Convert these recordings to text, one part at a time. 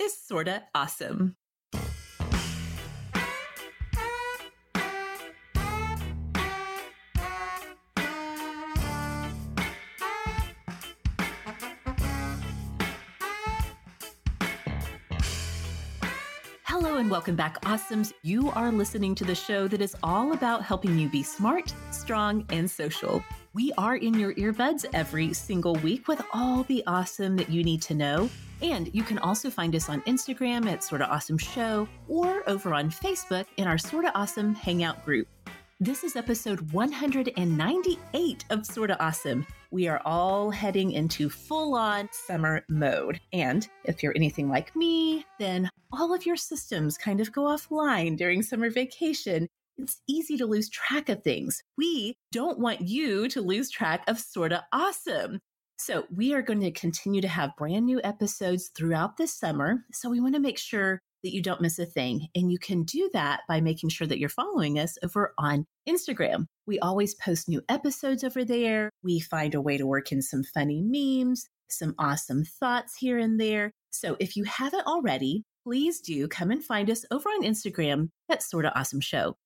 is Sorta Awesome. And welcome back, Awesomes. You are listening to the show that is all about helping you be smart, strong, and social. We are in your earbuds every single week with all the awesome that you need to know. And you can also find us on Instagram at Sorta Awesome Show or over on Facebook in our Sorta Awesome Hangout group. This is episode 198 of Sorta Awesome. We are all heading into full on summer mode. And if you're anything like me, then all of your systems kind of go offline during summer vacation. It's easy to lose track of things. We don't want you to lose track of Sorta Awesome. So, we are going to continue to have brand new episodes throughout this summer. So, we want to make sure that you don't miss a thing. And you can do that by making sure that you're following us over on Instagram. We always post new episodes over there. We find a way to work in some funny memes, some awesome thoughts here and there. So if you haven't already, please do come and find us over on Instagram at Sorta Awesome Show.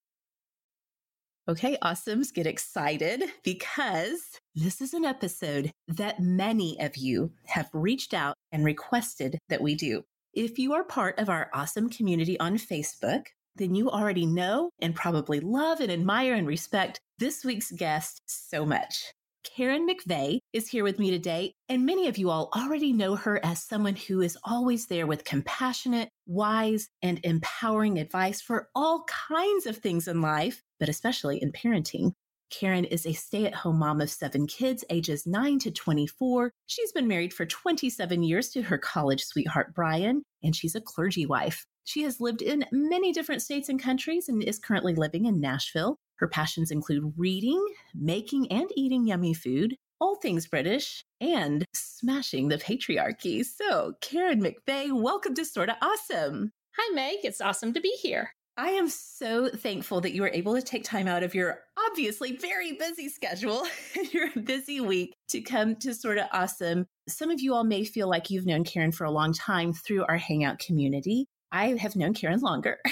Okay, awesomes, get excited because this is an episode that many of you have reached out and requested that we do. If you are part of our awesome community on Facebook, then you already know and probably love and admire and respect this week's guest so much. Karen McVeigh is here with me today, and many of you all already know her as someone who is always there with compassionate, wise, and empowering advice for all kinds of things in life, but especially in parenting. Karen is a stay at home mom of seven kids, ages 9 to 24. She's been married for 27 years to her college sweetheart, Brian, and she's a clergy wife. She has lived in many different states and countries and is currently living in Nashville. Her passions include reading, making and eating yummy food, all things British, and smashing the patriarchy. So, Karen McVeigh, welcome to Sorta Awesome. Hi, Meg. It's awesome to be here. I am so thankful that you were able to take time out of your obviously very busy schedule, your busy week to come to Sorta Awesome. Some of you all may feel like you've known Karen for a long time through our Hangout community. I have known Karen longer.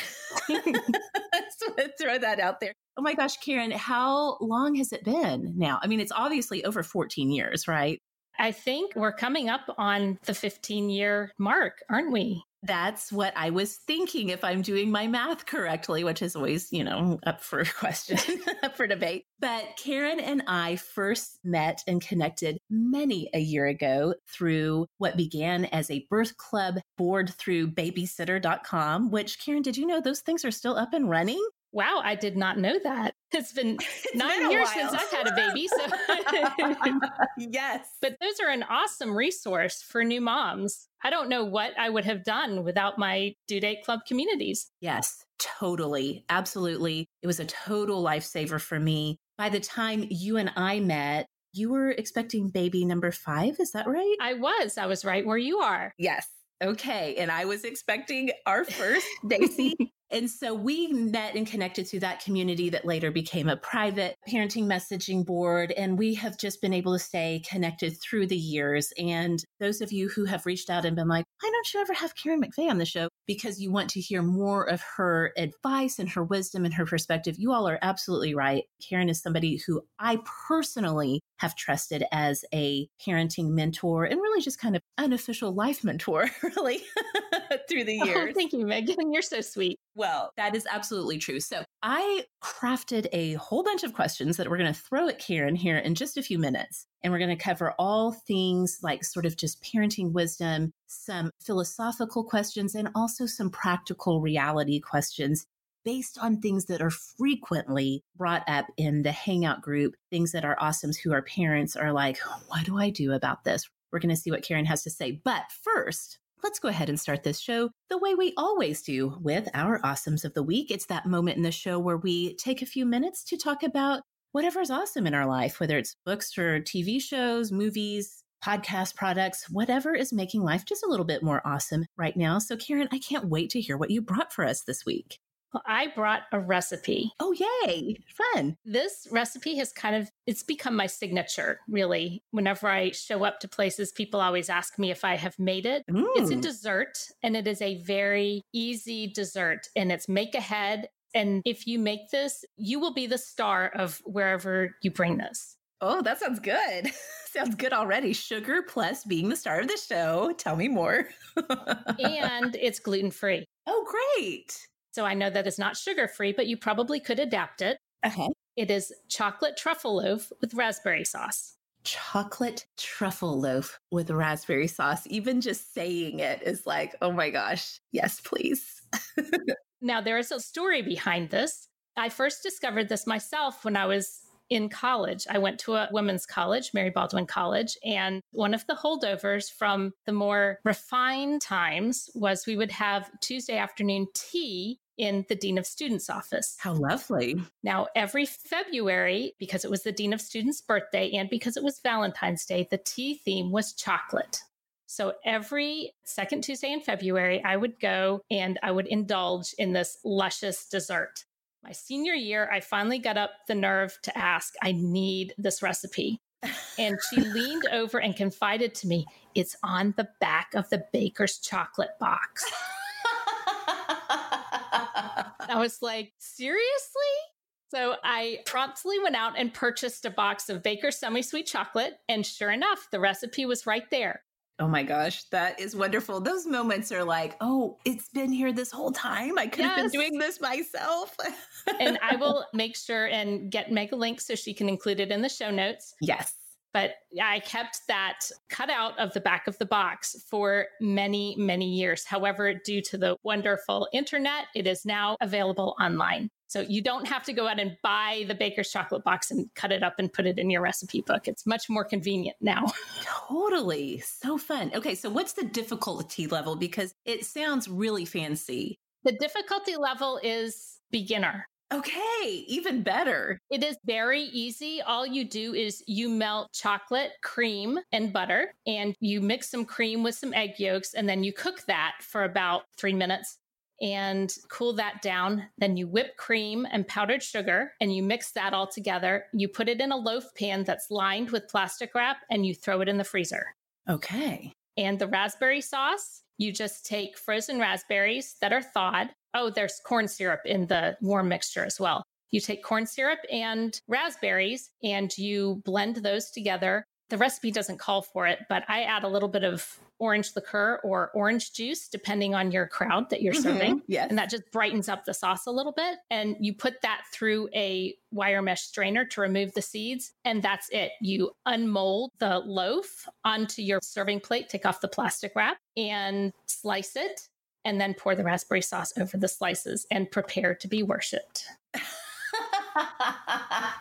throw that out there. Oh my gosh, Karen, how long has it been now? I mean, it's obviously over 14 years, right? I think we're coming up on the 15 year mark, aren't we? That's what I was thinking if I'm doing my math correctly, which is always, you know, up for question, up for debate. But Karen and I first met and connected many a year ago through what began as a birth club board through babycenter.com, which Karen, did you know those things are still up and running? Wow, I did not know that. It's been it's nine been years since I've had a baby. So yes. But those are an awesome resource for new moms. I don't know what I would have done without my due date club communities. Yes, totally. Absolutely. It was a total lifesaver for me. By the time you and I met, you were expecting baby number five. Is that right? I was. I was right where you are. Yes. Okay. And I was expecting our first Daisy and so we met and connected through that community that later became a private parenting messaging board. And we have just been able to stay connected through the years. And those of you who have reached out and been like, why don't you ever have Karen McVeigh on the show? Because you want to hear more of her advice and her wisdom and her perspective. You all are absolutely right. Karen is somebody who I personally have trusted as a parenting mentor and really just kind of unofficial life mentor, really, through the oh, years. Oh, thank you, Megan. You're so sweet. Well, that is absolutely true. So I crafted a whole bunch of questions that we're going to throw at Karen here in just a few minutes. And we're going to cover all things like sort of just parenting wisdom, some philosophical questions, and also some practical reality questions based on things that are frequently brought up in the Hangout group, things that our awesomes who are parents are like, what do I do about this? We're going to see what Karen has to say. But first, let's go ahead and start this show the way we always do with our awesomes of the week. It's that moment in the show where we take a few minutes to talk about whatever's awesome in our life, whether it's books or TV shows, movies, podcast products, whatever is making life just a little bit more awesome right now. So, Karen, I can't wait to hear what you brought for us this week. Well, I brought a recipe. Oh, yay. Fun. This recipe has kind of it's become my signature, really. Whenever I show up to places, people always ask me if I have made it. Mm. It's a dessert and it is a very easy dessert and it's make ahead and if you make this, you will be the star of wherever you bring this. Oh, that sounds good. sounds good already. Sugar plus being the star of the show. Tell me more. and it's gluten free. Oh, great. So I know that it's not sugar free, but you probably could adapt it. Okay. It is chocolate truffle loaf with raspberry sauce. Chocolate truffle loaf with raspberry sauce. Even just saying it is like, oh my gosh, yes, please. now, there is a story behind this. I first discovered this myself when I was in college. I went to a women's college, Mary Baldwin College, and one of the holdovers from the more refined times was we would have Tuesday afternoon tea in the Dean of Students office. How lovely. Now, every February, because it was the Dean of Students' birthday and because it was Valentine's Day, the tea theme was chocolate. So every second Tuesday in February, I would go and I would indulge in this luscious dessert. My senior year, I finally got up the nerve to ask, I need this recipe. And she leaned over and confided to me, It's on the back of the baker's chocolate box. I was like, seriously? So I promptly went out and purchased a box of Baker's semi sweet chocolate. And sure enough, the recipe was right there. Oh my gosh, that is wonderful. Those moments are like, oh, it's been here this whole time. I could yes. have been doing this myself. and I will make sure and get make a link so she can include it in the show notes. Yes. But I kept that cut out of the back of the box for many, many years. However, due to the wonderful internet, it is now available online. So you don't have to go out and buy the baker's chocolate box and cut it up and put it in your recipe book. It's much more convenient now. totally. So fun. Okay. So what's the difficulty level? Because it sounds really fancy. The difficulty level is beginner. Okay, even better. It is very easy. All you do is you melt chocolate, cream, and butter, and you mix some cream with some egg yolks, and then you cook that for about three minutes and cool that down. Then you whip cream and powdered sugar and you mix that all together. You put it in a loaf pan that's lined with plastic wrap and you throw it in the freezer. Okay. And the raspberry sauce, you just take frozen raspberries that are thawed, Oh, there's corn syrup in the warm mixture as well. You take corn syrup and raspberries and you blend those together. The recipe doesn't call for it, but I add a little bit of orange liqueur or orange juice, depending on your crowd that you're mm-hmm. serving. Yes. And that just brightens up the sauce a little bit. And you put that through a wire mesh strainer to remove the seeds. And that's it. You unmold the loaf onto your serving plate, take off the plastic wrap and slice it and then pour the raspberry sauce over the slices and prepare to be worshiped.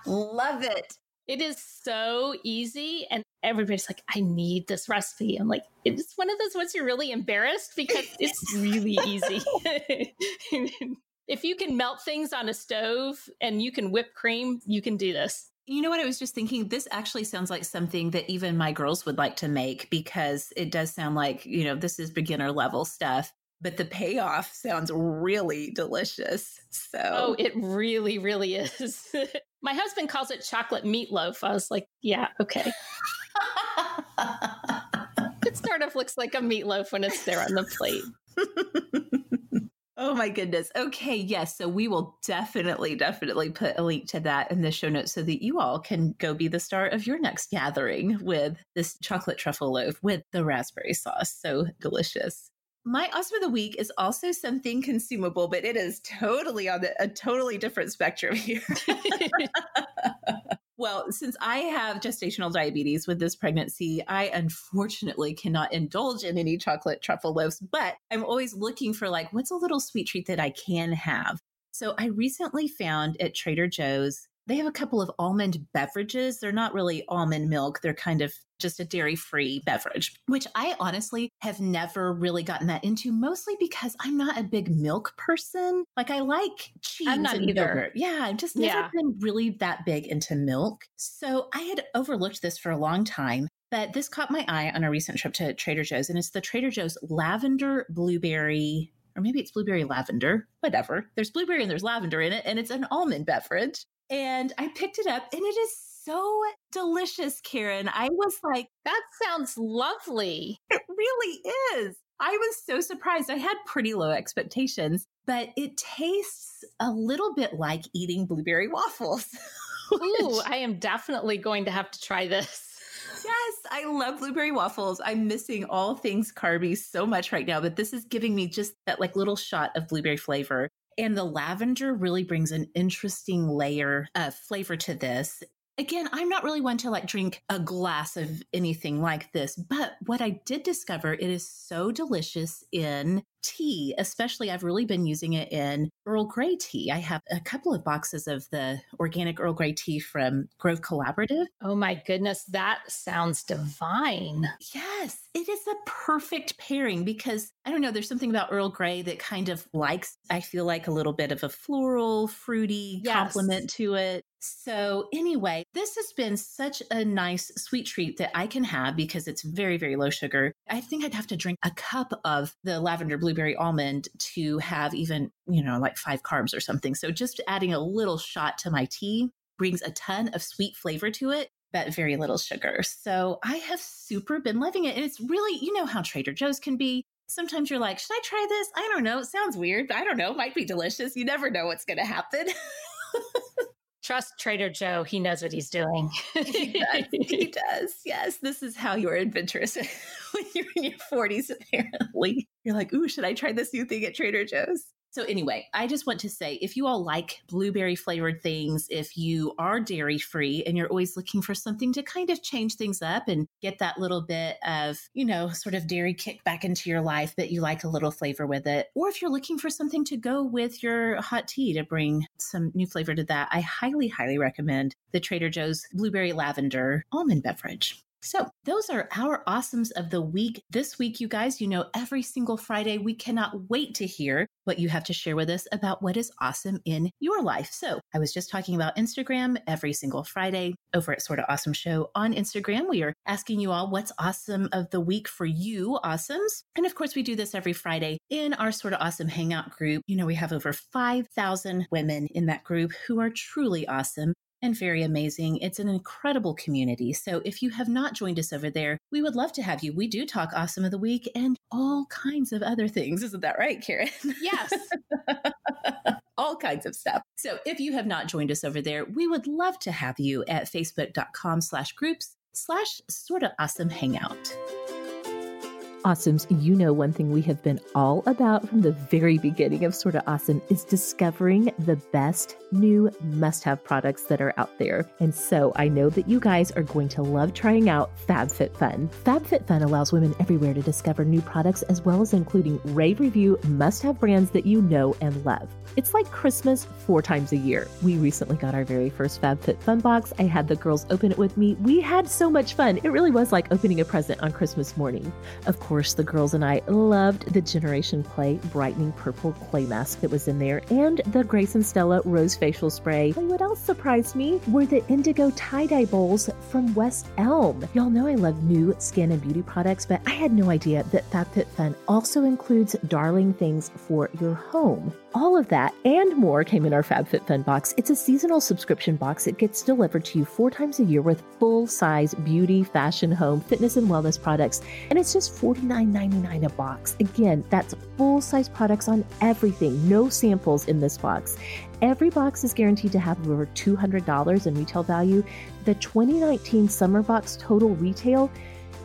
Love it. It is so easy. And everybody's like, I need this recipe. I'm like, it's one of those ones you're really embarrassed because it's really easy. if you can melt things on a stove and you can whip cream, you can do this. You know what? I was just thinking this actually sounds like something that even my girls would like to make because it does sound like, you know, this is beginner level stuff but the payoff sounds really delicious. Oh, so, oh, it really, really is. My husband calls it chocolate meatloaf. I was like, yeah, okay. it sort of looks like a meatloaf when it's there on the plate. oh my goodness. Okay, yes. So we will definitely, definitely put a link to that in the show notes so that you all can go be the star of your next gathering with this chocolate truffle loaf with the raspberry sauce. So delicious. My awesome of the week is also something consumable, but it is totally on the, a totally different spectrum here. well, since I have gestational diabetes with this pregnancy, I unfortunately cannot indulge in any chocolate truffle loaves, but I'm always looking for like, what's a little sweet treat that I can have? So I recently found at Trader Joe's They have a couple of almond beverages. They're not really almond milk, they're kind of just a dairy free beverage, which I honestly have never really gotten that into, mostly because I'm not a big milk person. Like I like cheese I'm not and either. yogurt. Yeah, I've just never Yeah. been really that big into milk. So I had overlooked this for a long time. But this caught my eye on a recent trip to Trader Joe's, and it's the Trader Joe's lavender blueberry, or maybe it's blueberry lavender, whatever. There's blueberry and there's lavender in it, and it's an almond beverage. And I picked it up, and it is so delicious, Karen. I was like, That sounds lovely. it really is. I was so surprised. I had pretty low expectations, but it tastes a little bit like eating blueberry waffles. Ooh, I am definitely going to have to try this. Yes, I love blueberry waffles. I'm missing all things carby so much right now, but this is giving me just that like little shot of blueberry flavor. And the lavender really brings an interesting layer of flavor to this. Again, I'm not really one to like drink a glass of anything like this, but what I did discover, it is so delicious in tea, especially I've really been using it in Earl Grey tea. I have a couple of boxes of the organic Earl Grey tea from Grove Collaborative. Oh my goodness, that sounds divine. Yes, it is a perfect pairing because I don't know, there's something about Earl Grey that kind of likes, I feel like, a little bit of a floral, fruity Yes. complement to it. So, anyway, this has been such a nice sweet treat that I can have because it's very, very low sugar. I think I'd have to drink a cup of the lavender blueberry almond to have even, you know, like five carbs or something. So, just adding a little shot to my tea brings a ton of sweet flavor to it but very little sugar. So I have super been loving it. And it's really, you know how Trader Joe's can be. Sometimes you're like, should I try this? I don't know. It sounds weird. I don't know. It might be delicious. You never know what's going to happen. Trust Trader Joe. He knows what he's doing. he does. He does. Yes. This is how you're adventurous when you're in your 40s, apparently. You're like, ooh, should I try this new thing at Trader Joe's? So, anyway, I just want to say if you all like blueberry flavored things, if you are dairy free and you're always looking for something to kind of change things up and get that little bit of, you know, sort of dairy kick back into your life, but you like a little flavor with it, or if you're looking for something to go with your hot tea to bring some new flavor to that, I highly, highly recommend the Trader Joe's Blueberry Lavender Almond Beverage. So, those are our awesomes of the week. This week, you guys, you know, every single Friday, we cannot wait to hear what you have to share with us about what is awesome in your life. So, I was just talking about Instagram every single Friday over at Sorta Awesome Show on Instagram. We are asking you all what's awesome of the week for you, awesomes. And of course, we do this every Friday in our Sorta Awesome Hangout group. You know, we have over 5,000 women in that group who are truly awesome and very amazing. It's an incredible community. So if you have not joined us over there, we would love to have you. We do talk awesome of the week and all kinds of other things. Isn't that right, Karen? yes. all kinds of stuff. So if you have not joined us over there, we would love to have you at facebook.com slash groups slash sorta awesome hangout. Awesomes, you know one thing we have been all about from the very beginning of Sorta Awesome is discovering the best new must have products that are out there. And so I know that you guys are going to love trying out FabFitFun. FabFitFun allows women everywhere to discover new products as well as including rave review must have brands that you know and love. It's like Christmas four times a year. We recently got our very first FabFitFun box. I had the girls open it with me. We had so much fun. It really was like opening a present on Christmas morning. Of course, the girls and I loved the Generation Clay brightening purple clay mask that was in there and the Grace and Stella rose facial spray. And what else surprised me were the indigo tie-dye bowls from West Elm. Y'all know I love new skin and beauty products, but I had no idea that FabFitFun also includes darling things for your home. All of that and more came in our FabFitFun box. It's a seasonal subscription box. It gets delivered to you four times a year with full-size beauty, fashion, home, fitness, and wellness products. And it's just $49.99 a box. Again, that's full-size products on everything. No samples in this box. Every box is guaranteed to have over $200 in retail value. The 2019 summer box total retail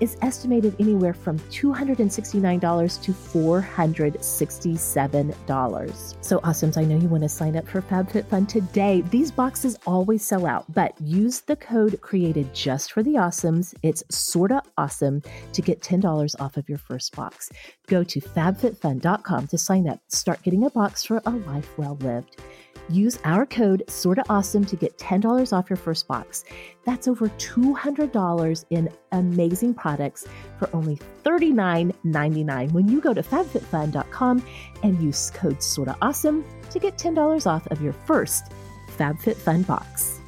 is estimated anywhere from $269 to $467. So awesomes, I know you want to sign up for FabFitFun today. These boxes always sell out, but use the code created just for the awesomes. It's sorta awesome to get $10 off of your first box. Go to fabfitfun.com to sign up. Start getting a box for a life well lived. Use our code SortaAwesome to get $10 off your first box. That's over $200 in amazing products for only $39.99 when you go to fabfitfun.com and use code SortaAwesome to get $10 off of your first FabFitFun box.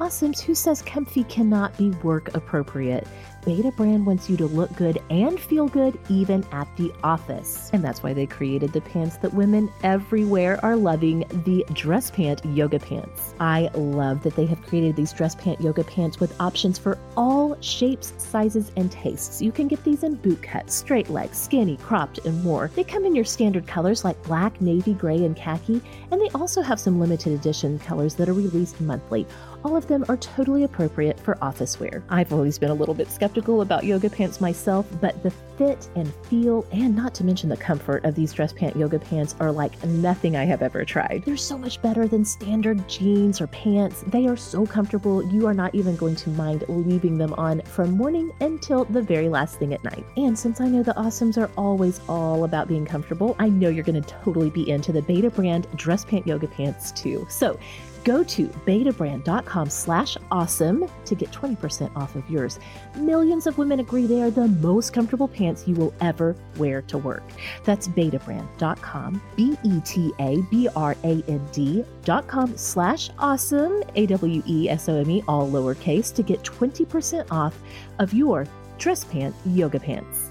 Awesomes, who says comfy cannot be work appropriate? Betabrand wants you to look good and feel good even at the office. And that's why they created the pants that women everywhere are loving the dress pant yoga pants. I love that they have created these dress pant yoga pants with options for all shapes, sizes, and tastes. You can get these in boot cut, straight leg, skinny, cropped, and more. They come in your standard colors like black, navy, gray, and khaki, and they also have some limited edition colors that are released monthly. All of them are totally appropriate for office wear. I've always been a little bit skeptical about yoga pants myself, but the fit and feel, and not to mention the comfort of these dress pant yoga pants are like nothing I have ever tried. They're so much better than standard jeans or pants. They are so comfortable, you are not even going to mind leaving them on from morning until the very last thing at night. And since I know the Awesomes are always all about being comfortable, I know you're going to totally be into the Betabrand dress pant yoga pants too. So Go to betabrand.com slash awesome to get 20% off of yours. Millions of women agree they are the most comfortable pants you will ever wear to work. That's betabrand.com, B E T A B R A N D.com slash awesome, A W E S O M E, all lowercase, to get 20% off of your dress pant yoga pants.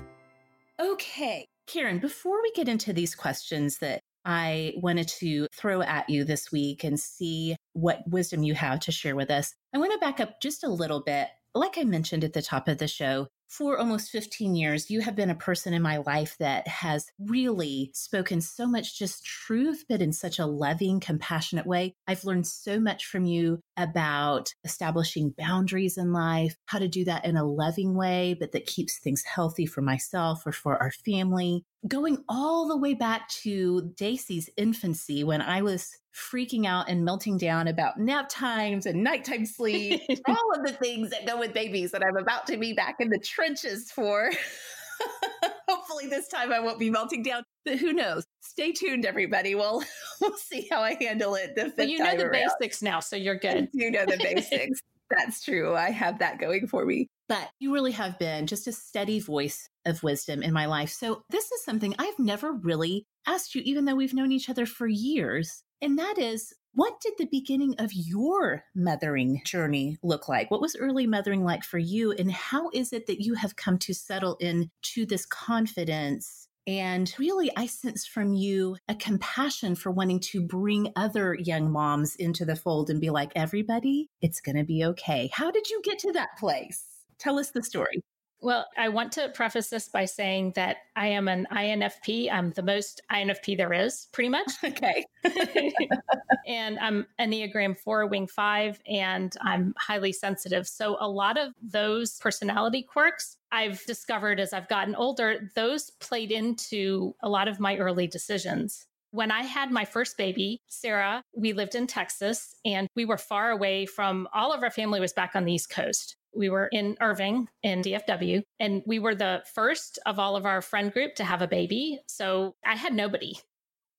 Okay. Karen, before we get into these questions that I wanted to throw at you this week and see what wisdom you have to share with us. I want to back up just a little bit. Like I mentioned at the top of the show, for almost 15 years, you have been a person in my life that has really spoken so much just truth, but in such a loving, compassionate way. I've learned so much from you about establishing boundaries in life, how to do that in a loving way, but that keeps things healthy for myself or for our family. Going all the way back to Daisy's infancy when I was freaking out and melting down about nap times and nighttime sleep, all of the things that go with babies that I'm about to be back in the trenches for. Hopefully this time I won't be melting down, but who knows? Stay tuned, everybody. We'll we'll see how I handle it. The well, you know the around. basics now, so you're good. You know the basics. That's true. I have that going for me. But you really have been just a steady voice of wisdom in my life. So this is something I've never really asked you, even though we've known each other for years. And that is, what did the beginning of your mothering journey look like? What was early mothering like for you? And how is it that you have come to settle into this confidence? And really, I sense from you a compassion for wanting to bring other young moms into the fold and be like, everybody, it's going to be okay. How did you get to that place? Tell us the story. Well, I want to preface this by saying that I am an INFP. I'm the most INFP there is, pretty much. Okay. and I'm Enneagram 4, Wing 5, and I'm highly sensitive. So a lot of those personality quirks I've discovered as I've gotten older, those played into a lot of my early decisions. When I had my first baby, Sarah, we lived in Texas and we were far away from all of our family was back on the East Coast. We were in Irving in DFW, and we were the first of all of our friend group to have a baby. So I had nobody.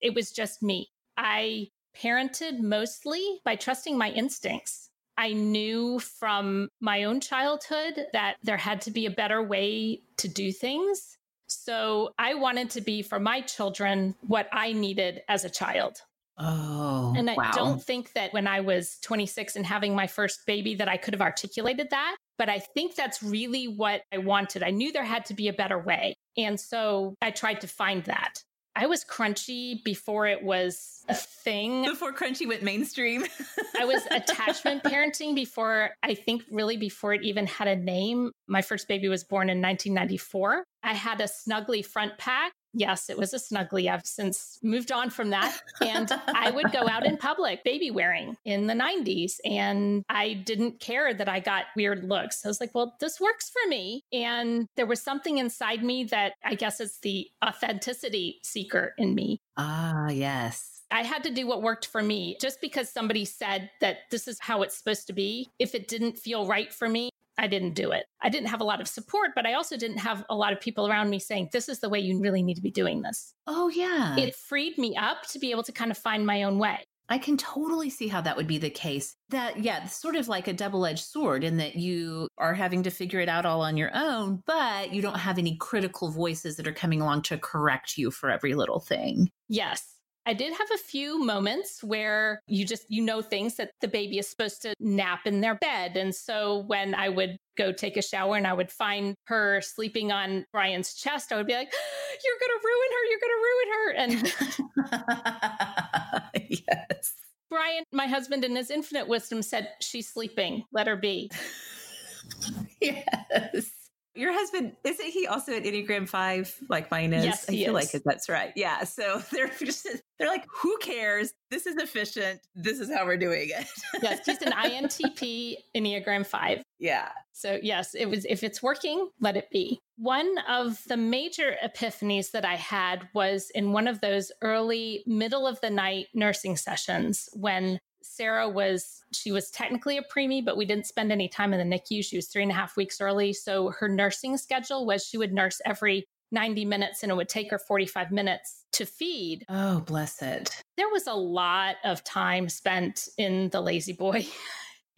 It was just me. I parented mostly by trusting my instincts. I knew from my own childhood that there had to be a better way to do things. So I wanted to be for my children what I needed as a child. Oh, and I wow. don't think that when I was 26 and having my first baby that I could have articulated that, but I think that's really what I wanted. I knew there had to be a better way. And so I tried to find that. I was crunchy before it was a thing. Before crunchy went mainstream. I was attachment parenting before, I think, really before it even had a name. My first baby was born in 1994. I had a snuggly front pack Yes, it was a snuggly. I've since moved on from that. And I would go out in public baby wearing in the 90s. And I didn't care that I got weird looks. I was like, well, this works for me. And there was something inside me that I guess it's the authenticity seeker in me. Ah, yes. I had to do what worked for me. Just because somebody said that this is how it's supposed to be, if it didn't feel right for me, I didn't do it. I didn't have a lot of support, but I also didn't have a lot of people around me saying, this is the way you really need to be doing this. Oh, yeah. It freed me up to be able to kind of find my own way. I can totally see how that would be the case. That, yeah, sort of like a double edged sword in that you are having to figure it out all on your own, but you don't have any critical voices that are coming along to correct you for every little thing. Yes. I did have a few moments where you just, you know, things that the baby is supposed to nap in their bed. And so when I would go take a shower and I would find her sleeping on Brian's chest, I would be like, you're going to ruin her. You're going to ruin her. And yes. Brian, my husband, in his infinite wisdom said, she's sleeping. Let her be. yes. Your husband isn't he also an Enneagram Five like mine is? Yes, I feel is. like that's right. Yeah. So they're just they're like, who cares? This is efficient. This is how we're doing it. yes, he's an INTP Enneagram Five. Yeah. So yes, it was if it's working, let it be. One of the major epiphanies that I had was in one of those early middle of the night nursing sessions when Sarah was, she was technically a preemie, but we didn't spend any time in the NICU. She was three and a half weeks early. So her nursing schedule was she would nurse every 90 minutes and it would take her 45 minutes to feed. Oh, bless it. There was a lot of time spent in the La-Z-Boy.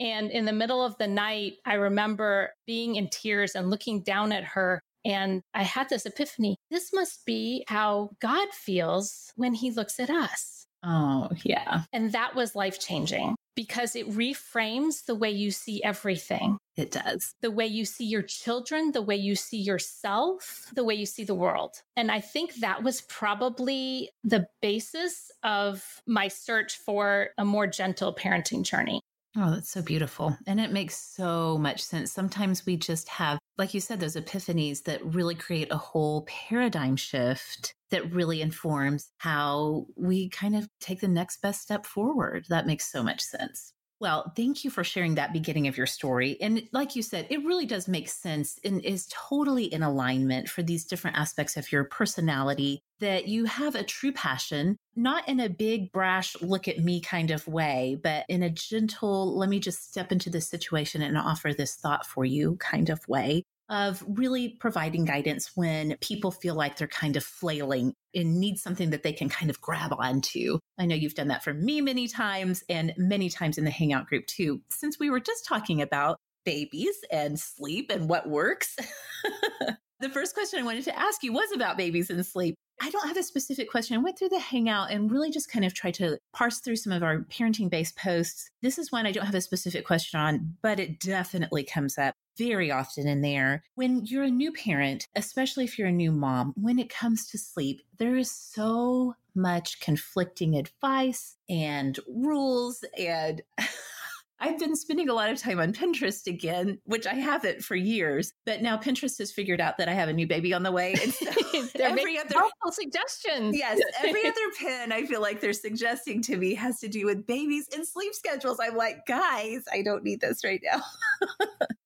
And in the middle of the night, I remember being in tears and looking down at her. And I had this epiphany. This must be how God feels when he looks at us. Oh, yeah. And that was life changing because it reframes the way you see everything. It does. The way you see your children, the way you see yourself, the way you see the world. And I think that was probably the basis of my search for a more gentle parenting journey. Oh, that's so beautiful. And it makes so much sense. Sometimes we just have, like you said, those epiphanies that really create a whole paradigm shift that really informs how we kind of take the next best step forward. That makes so much sense. Well, thank you for sharing that beginning of your story. And like you said, it really does make sense and is totally in alignment for these different aspects of your personality that you have a true passion, not in a big, brash, look at me kind of way, but in a gentle, let me just step into this situation and offer this thought for you kind of way of really providing guidance when people feel like they're kind of flailing and need something that they can kind of grab onto. I know you've done that for me many times and many times in the Hangout group too. Since we were just talking about babies and sleep and what works, the first question I wanted to ask you was about babies and sleep. I don't have a specific question. I went through the Hangout and really just kind of tried to parse through some of our parenting based posts. This is one I don't have a specific question on, but it definitely comes up very often in there. When you're a new parent, especially if you're a new mom, when it comes to sleep, there is so much conflicting advice and rules and I've been spending a lot of time on Pinterest again, which I haven't for years. But now Pinterest has figured out that I have a new baby on the way. And so every other helpful suggestions. Yes, every other pin I feel like they're suggesting to me has to do with babies and sleep schedules. I'm like, guys, I don't need this right now.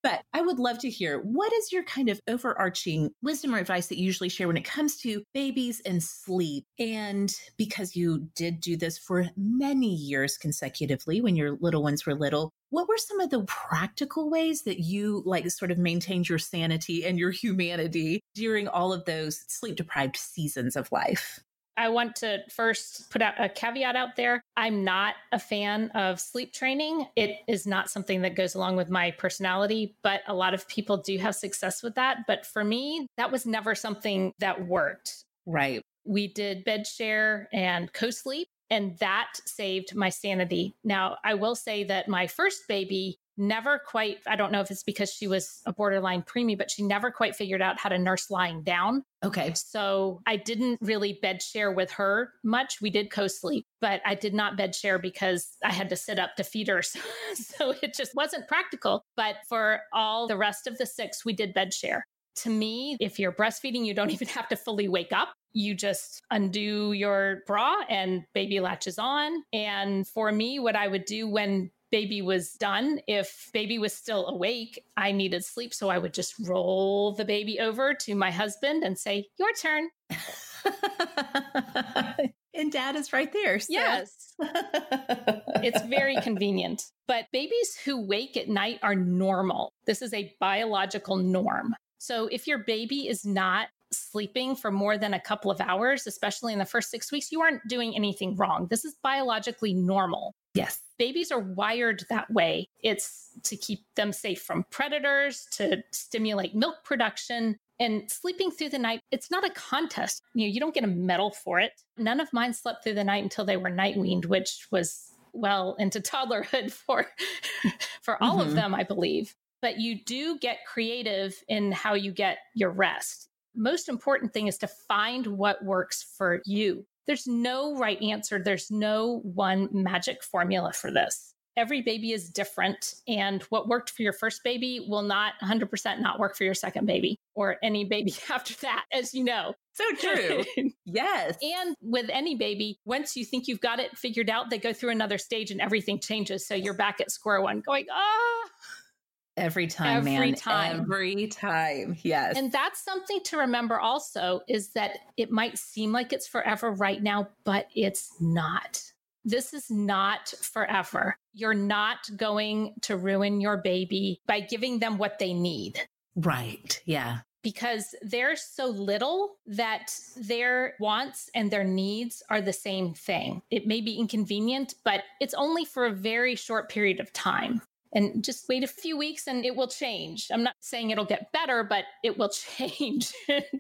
but I would love to hear what is your kind of overarching wisdom or advice that you usually share when it comes to babies and sleep? And because you did do this for many years consecutively when your little ones were little, what were some of the practical ways that you like sort of maintained your sanity and your humanity during all of those sleep deprived seasons of life? I want to first put out a caveat out there. I'm not a fan of sleep training. It is not something that goes along with my personality, but a lot of people do have success with that. But for me, that was never something that worked. Right. We did bed share and co sleep, and that saved my sanity. Now, I will say that my first baby never quite, I don't know if it's because she was a borderline preemie, but she never quite figured out how to nurse lying down. Okay. So I didn't really bed share with her much. We did co sleep, but I did not bed share because I had to sit up to feed her. So, so it just wasn't practical. But for all the rest of the six, we did bed share. To me, if you're breastfeeding, you don't even have to fully wake up. You just undo your bra and baby latches on. And for me, what I would do when baby was done. If baby was still awake, I needed sleep. So I would just roll the baby over to my husband and say, Your turn. and dad is right there. So. Yes. it's very convenient. But babies who wake at night are normal. This is a biological norm. So if your baby is not sleeping for more than a couple of hours, especially in the first six weeks, you aren't doing anything wrong. This is biologically normal. Yes. Babies are wired that way. It's to keep them safe from predators, to stimulate milk production. And sleeping through the night, it's not a contest. You know, you don't get a medal for it. None of mine slept through the night until they were night weaned, which was well into toddlerhood for for all mm-hmm. of them, I believe. But you do get creative in how you get your rest. Most important thing is to find what works for you. There's no right answer. There's no one magic formula for this. Every baby is different. And what worked for your first baby will not 100% not work for your second baby or any baby after that, as you know. So true. yes. And with any baby, once you think you've got it figured out, they go through another stage and everything changes. So you're back at square one going, ah. Every time, every man. time. Every time. Yes. And that's something to remember also is that it might seem like it's forever right now, but it's not. This is not forever. You're not going to ruin your baby by giving them what they need. Right. Yeah. Because they're so little that their wants and their needs are the same thing. It may be inconvenient, but it's only for a very short period of time and just wait a few weeks and it will change. I'm not saying it'll get better, but it will change.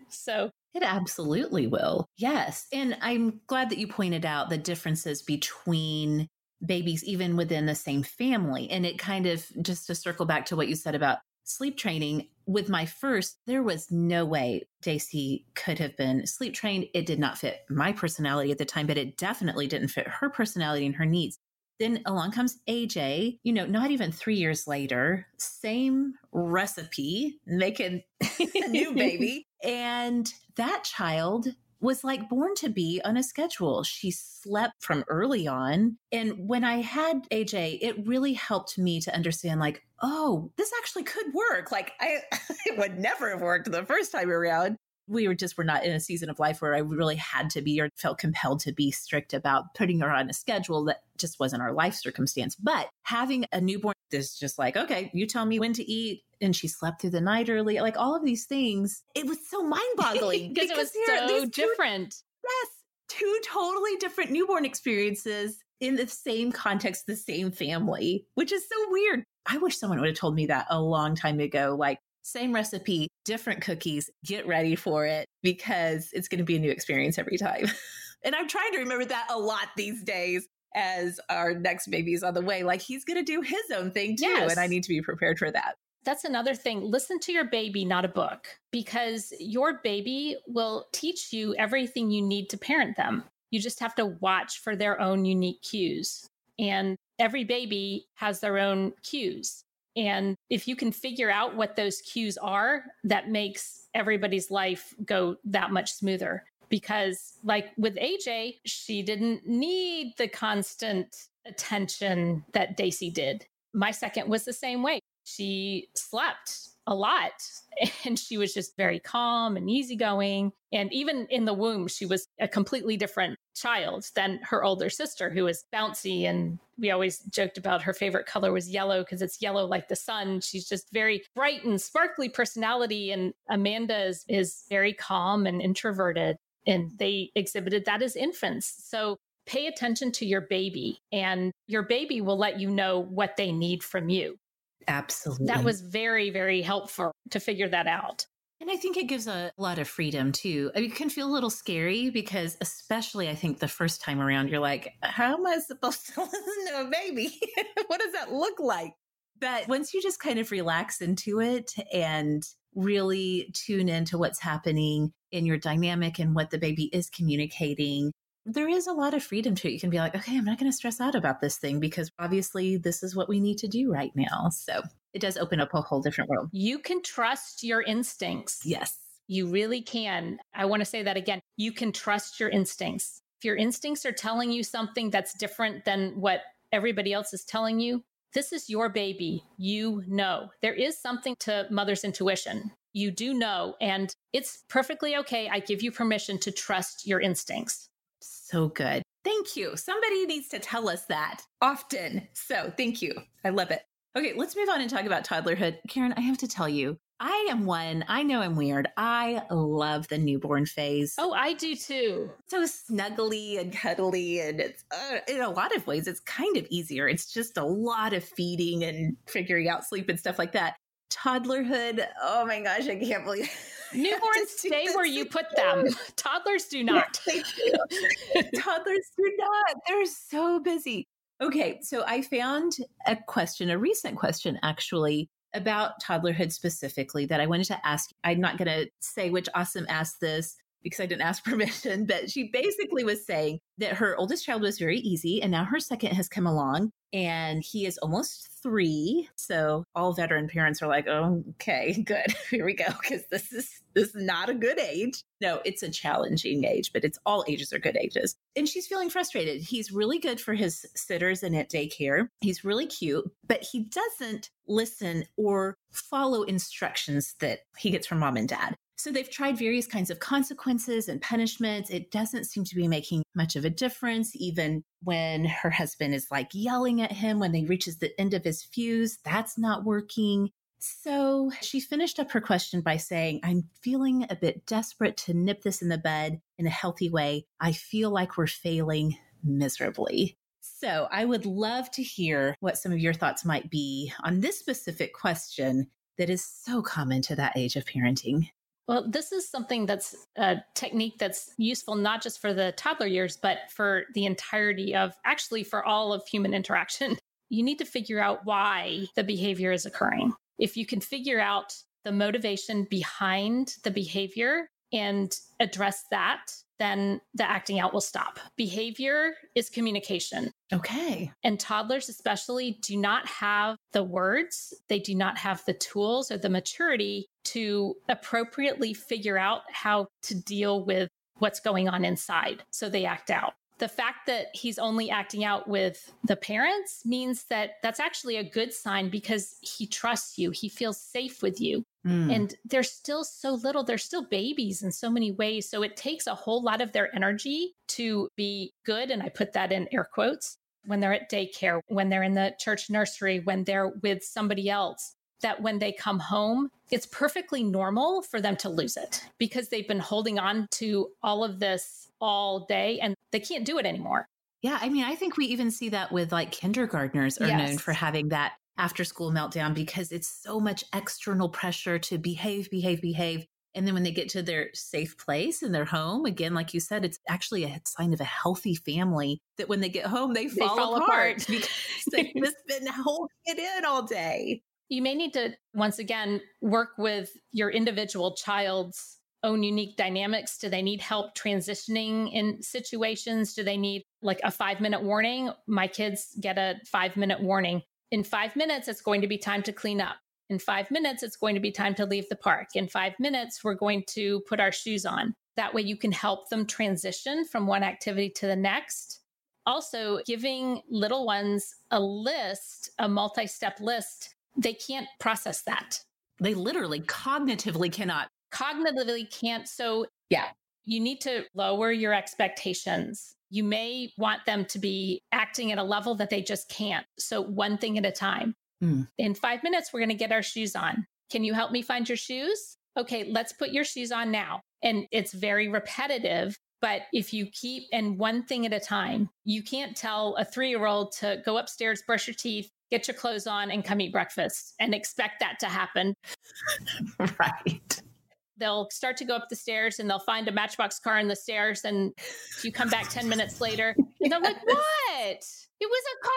so it absolutely will. Yes. And I'm glad that you pointed out the differences between babies, even within the same family. And it kind of, just to circle back to what you said about sleep training, with my first, there was no way Daisy could have been sleep trained. It did not fit my personality at the time, but it definitely didn't fit her personality and her needs. Then along comes AJ, you know, not even three years later, same recipe, making a new baby. And that child was like born to be on a schedule. She slept from early on. And when I had AJ, it really helped me to understand, like, oh, this actually could work. Like, I it would never have worked the first time around we were just were not in a season of life where I really had to be or felt compelled to be strict about putting her on a schedule that just wasn't our life circumstance. But having a newborn is just like, okay, you tell me when to eat. And she slept through the night early, like all of these things. It was so mind boggling because it was so different. Two, yes, two totally different newborn experiences in the same context, the same family, which is so weird. I wish someone would have told me that a long time ago. Like, same recipe, different cookies. Get ready for it because it's going to be a new experience every time. and I'm trying to remember that a lot these days as our next baby's on the way. Like he's going to do his own thing too. Yes. And I need to be prepared for that. That's another thing. Listen to your baby, not a book, because your baby will teach you everything you need to parent them. You just have to watch for their own unique cues. And every baby has their own cues. And if you can figure out what those cues are, that makes everybody's life go that much smoother. Because, like with AJ, she didn't need the constant attention that Daisy did. My second was the same way. She slept a lot and she was just very calm and easygoing. And even in the womb, she was a completely different child than her older sister, who was bouncy. And we always joked about her favorite color was yellow because it's yellow like the sun. She's just very bright and sparkly personality. And Amanda is, is very calm and introverted. And they exhibited that as infants. So pay attention to your baby, and your baby will let you know what they need from you. Absolutely. That was very, very helpful to figure that out. And I think it gives a lot of freedom too. I mean, it can feel a little scary because, especially, I think the first time around, you're like, how am I supposed to listen to a baby? what does that look like? But once you just kind of relax into it and really tune into what's happening in your dynamic and what the baby is communicating, there is a lot of freedom to it. You can be like, okay, I'm not going to stress out about this thing because obviously this is what we need to do right now. So it does open up a whole different world. You can trust your instincts. Yes. You really can. I want to say that again. You can trust your instincts. If your instincts are telling you something that's different than what everybody else is telling you, this is your baby. You know. There is something to mother's intuition. You do know, and it's perfectly okay. I give you permission to trust your instincts so good. Thank you. Somebody needs to tell us that often. So thank you. I love it. Okay, let's move on and talk about toddlerhood. Karen, I have to tell you, I am one, I know I'm weird. I love the newborn phase. Oh, I do too. So snuggly and cuddly. And it's uh, in a lot of ways, it's kind of easier. It's just a lot of feeding and figuring out sleep and stuff like that. Toddlerhood, oh my gosh, I can't believe Newborns stay where you put them. Toddlers do not. do. Toddlers do not. They're so busy. Okay, so I found a question, a recent question actually, about toddlerhood specifically that I wanted to ask. I'm not going to say which awesome asked this because I didn't ask permission, but she basically was saying that her oldest child was very easy and now her second has come along and he is almost three. So all veteran parents are like, oh, okay, good. Here we go. Cause this is, this is not a good age. No, it's a challenging age, but it's all ages are good ages. And she's feeling frustrated. He's really good for his sitters and at daycare. He's really cute, but he doesn't listen or follow instructions that he gets from mom and dad. So they've tried various kinds of consequences and punishments. It doesn't seem to be making much of a difference. Even when her husband is like yelling at him when he reaches the end of his fuse, that's not working. So she finished up her question by saying, I'm feeling a bit desperate to nip this in the bud in a healthy way. I feel like we're failing miserably. So I would love to hear what some of your thoughts might be on this specific question that is so common to that age of parenting. Well, this is something that's a technique that's useful not just for the toddler years, but for the entirety of actually for all of human interaction. You need to figure out why the behavior is occurring. If you can figure out the motivation behind the behavior and address that, then the acting out will stop. Behavior is communication. Okay. And toddlers, especially, do not have the words, they do not have the tools or the maturity to appropriately figure out how to deal with what's going on inside. So they act out. The fact that he's only acting out with the parents means that that's actually a good sign because he trusts you. He feels safe with you. Mm. And they're still so little, they're still babies in so many ways. So it takes a whole lot of their energy to be good. And I put that in air quotes when they're at daycare, when they're in the church nursery, when they're with somebody else that when they come home, it's perfectly normal for them to lose it because they've been holding on to all of this all day and they can't do it anymore. Yeah. I mean, I think we even see that with like kindergartners are yes. known for having that after school meltdown because it's so much external pressure to behave, behave, behave. And then when they get to their safe place in their home, again, like you said, it's actually a sign of a healthy family that when they get home, they, they fall, fall, apart, apart. because they've just been holding it in all day. You may need to, once again, work with your individual child's own unique dynamics. Do they need help transitioning in situations? Do they need like a five minute warning? My kids get a five minute warning. In five minutes, it's going to be time to clean up. In five minutes, it's going to be time to leave the park. In five minutes, we're going to put our shoes on. That way, you can help them transition from one activity to the next. Also, giving little ones a list, a multi step list they can't process that. They literally cognitively cannot. Cognitively can't. So, yeah, you need to lower your expectations. You may want them to be acting at a level that they just can't. So, one thing at a time. Mm. In five minutes, we're going to get our shoes on. Can you help me find your shoes? Okay, let's put your shoes on now. And it's very repetitive. But if you keep and one thing at a time, you can't tell a three year old to go upstairs, brush your teeth, get your clothes on and come eat breakfast and expect that to happen. right. They'll start to go up the stairs and they'll find a matchbox car in the stairs. And you come back 10 minutes later and they're like, what? It was a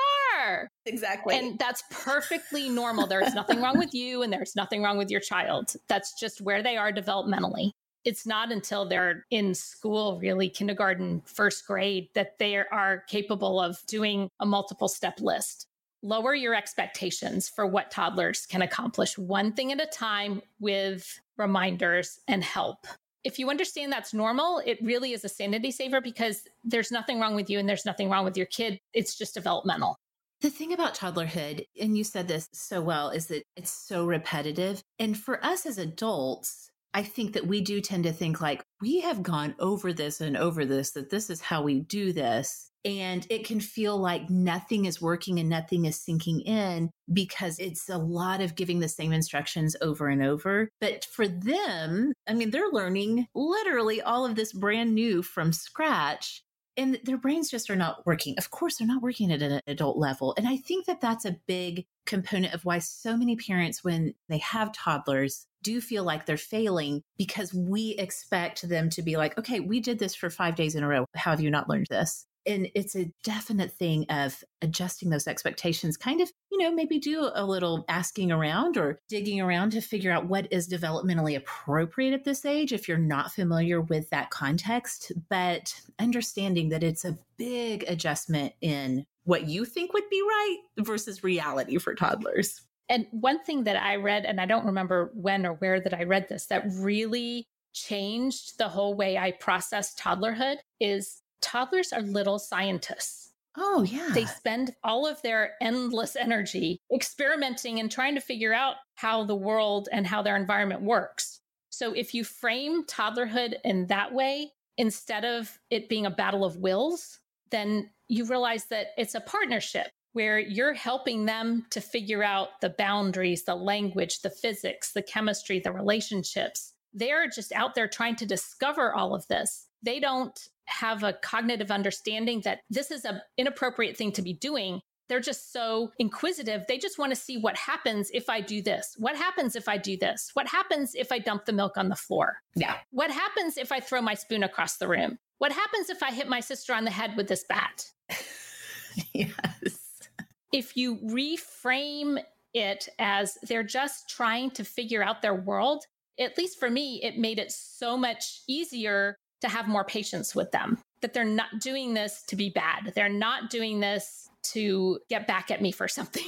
car. Exactly. And that's perfectly normal. There's nothing wrong with you and there's nothing wrong with your child. That's just where they are developmentally. It's not until they're in school, really kindergarten, first grade, that they are capable of doing a multiple step list lower your expectations for what toddlers can accomplish one thing at a time with reminders and help. If you understand that's normal, it really is a sanity saver because there's nothing wrong with you and there's nothing wrong with your kid. It's just developmental. The thing about toddlerhood, and you said this so well, is that it's so repetitive. And for us as adults, I think that we do tend to think like we have gone over this and over this, that this is how we do this. And it can feel like nothing is working and nothing is sinking in because it's a lot of giving the same instructions over and over. But for them, I mean, they're learning literally all of this brand new from scratch and their brains just are not working. Of course, they're not working at an adult level. And I think that that's a big component of why so many parents, when they have toddlers, do feel like they're failing because we expect them to be like, okay, we did this for five days in a row. How have you not learned this? And it's a definite thing of adjusting those expectations kind of you know maybe do a little asking around or digging around to figure out what is developmentally appropriate at this age if you're not familiar with that context but understanding that it's a big adjustment in what you think would be right versus reality for toddlers. And one thing that I read, and I don't remember when or where that I read this, that really changed the whole way I process toddlerhood is toddlers are little scientists. Oh, yeah. They spend all of their endless energy experimenting and trying to figure out how the world and how their environment works. So if you frame toddlerhood in that way, instead of it being a battle of wills, then you realize that it's a partnership where you're helping them to figure out the boundaries, the language, the physics, the chemistry, the relationships. They're just out there trying to discover all of this. They don't have a cognitive understanding that this is an inappropriate thing to be doing. They're just so inquisitive. They just want to see what happens if I do this. What happens if I do this? What happens if I dump the milk on the floor? Yeah. What happens if I throw my spoon across the room? What happens if I hit my sister on the head with this bat? yes. If you reframe it as they're just trying to figure out their world, at least for me, it made it so much easier to have more patience with them, that they're not doing this to be bad. They're not doing this to get back at me for something.